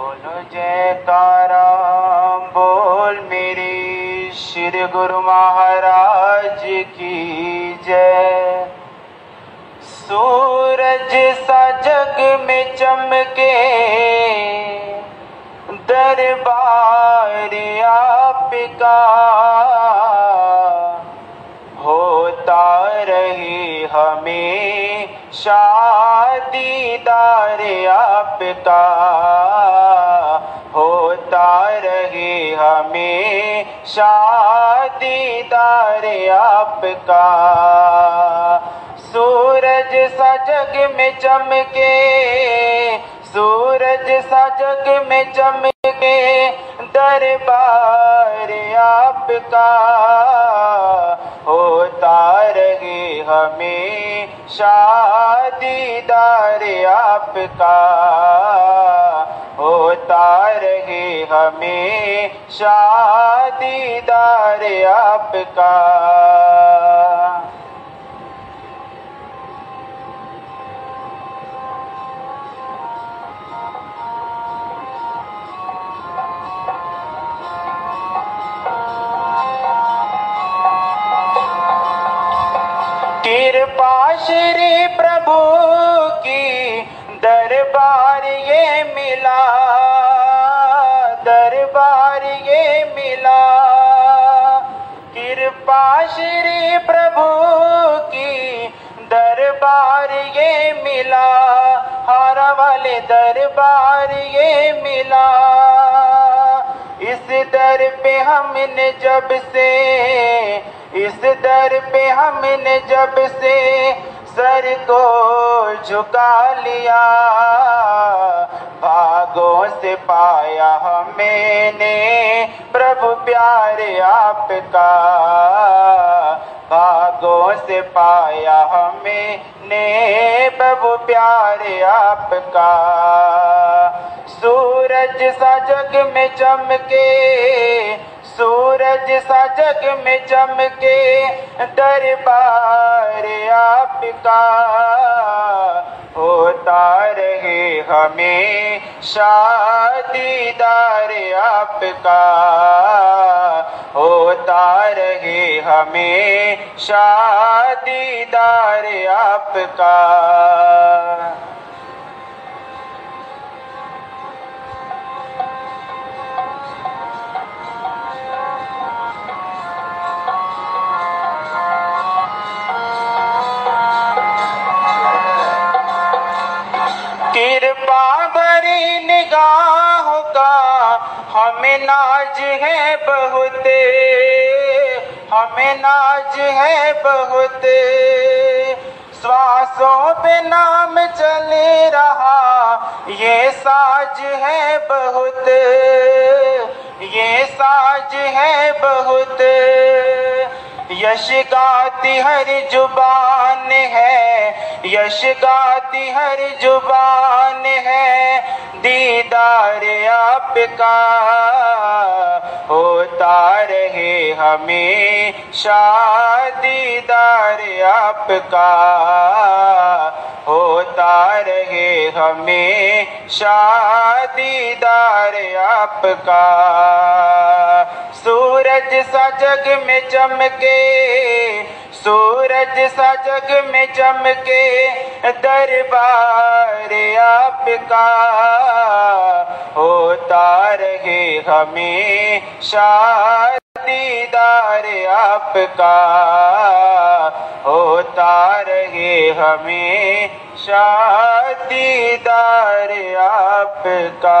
बोलो जयकारा बोल मेरे श्री गुरु महाराज की जय। सूरज सा जग में चमके, दरबार आपका होता रहे हमें। शादीदार आपका होता रहे हमें शादीदार आपका सूरज सा जग में चमके, सूरज सा जग में चमके, दरबार आपका होता रहे हमें शादीदार आपका होता रहे हमें शादीदार आपका। कृपा श्री प्रभु की दरबार ये मिला, दरबार ये मिला। कृपा श्री प्रभु की दरबार ये मिला हारा वाले दरबार ये मिला। इस दर पे हमने जब से इस दर पे हमने जब से सर को झुका लिया, भागों से पाया हमने प्रभु प्यार आपका, भागों से पाया हमने प्रभु प्यार आपका। सूरज सा जग में चमके, सूरज सा जग में चमके, दरबार आपका होता रहे हमें शादीदार आपका होता रहे हमें शादीदार आपका। भरी निगाहों का हमें नाज है बहुत। हमें नाज है बहुत। श्वासों पे नाम चल रहा, ये साज है बहुत। ये साज है बहुत। यश गाती हर ज़ुबान है, यश गाती हर ज़ुबान है। दीदार आपका होता रहे हमें शादीदार आपका होता रहे हमें शादीदार आपका। सूरज सा जग में चमके, सूरज सा जग में चमके, दरबार आपका होता रहे हमें शादीदार आपका होता रहे हमें शादीदार आपका